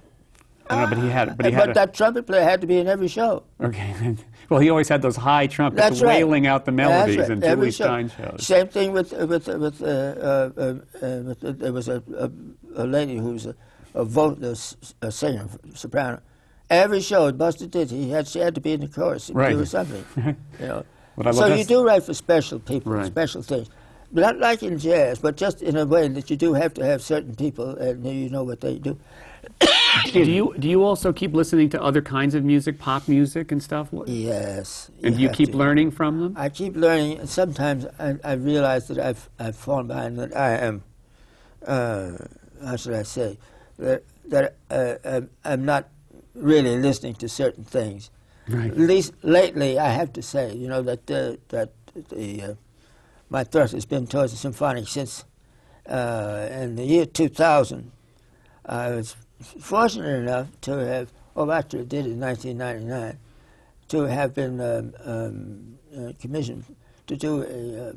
I don't know, but he had, but he had. a- that trumpet player had to be in every show. Okay. well, he always had those high trumpets That's right. wailing out the That's melodies right. in Every Jule show. Styne shows. Same thing with with with, uh, uh, uh, uh, with uh, there was a, a, a lady who was a, a, vo- a, singer, soprano. Every show, Buster did. He had she had to be in the chorus and Right. do something. You know. But so you do write for special people, Right. special things. Not like in jazz, but just in a way that you do have to have certain people and you know what they do. Do you do you also keep listening to other kinds of music, pop music and stuff? Yes. And do you keep to. learning from them? I keep learning, sometimes I, I realize that I've I've fallen behind. That I am, uh, how should I say, that that uh, I'm, I'm not really listening to certain things. Right. At least lately, I have to say, you know, that uh, that the uh, my thrust has been towards the symphonic since uh, in the year 2000. I was fortunate enough to have, well, actually, did in 1999 to have been um, um, uh, commissioned to do a,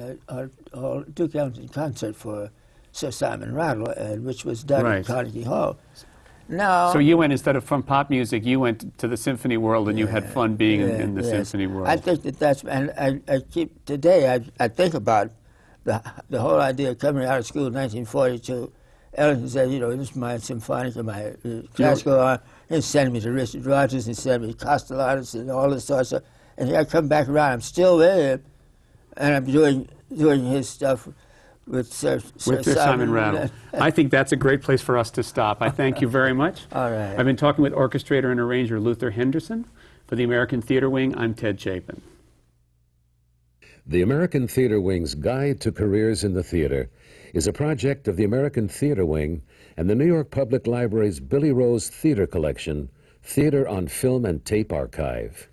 uh, a, a, a Duke Ellington concert for Sir Simon Rattle, uh, which was done Right. at Carnegie Hall. Now, So you went instead of from pop music, you went to the symphony world, and you had fun being in, in the yes. symphony world. I think that that's, and I, I keep today. I, I think about the the whole idea of coming out of school in 1942. Ellington said, you know, this is my symphonic and my uh, classical art, and send me to Richard Rodgers and send me to Castellanos and all this sort of stuff. And here I come back around. I'm still there, and I'm doing doing his stuff with Sir, Sir with Sir Simon Rattle. I think that's a great place for us to stop. I thank you very much. All right. I've been talking with orchestrator and arranger Luther Henderson. For the American Theater Wing, I'm Ted Chapin. The American Theater Wing's Guide to Careers in the Theater is a project of the American Theater Wing and the New York Public Library's Billy Rose Theater Collection, Theater on Film and Tape Archive.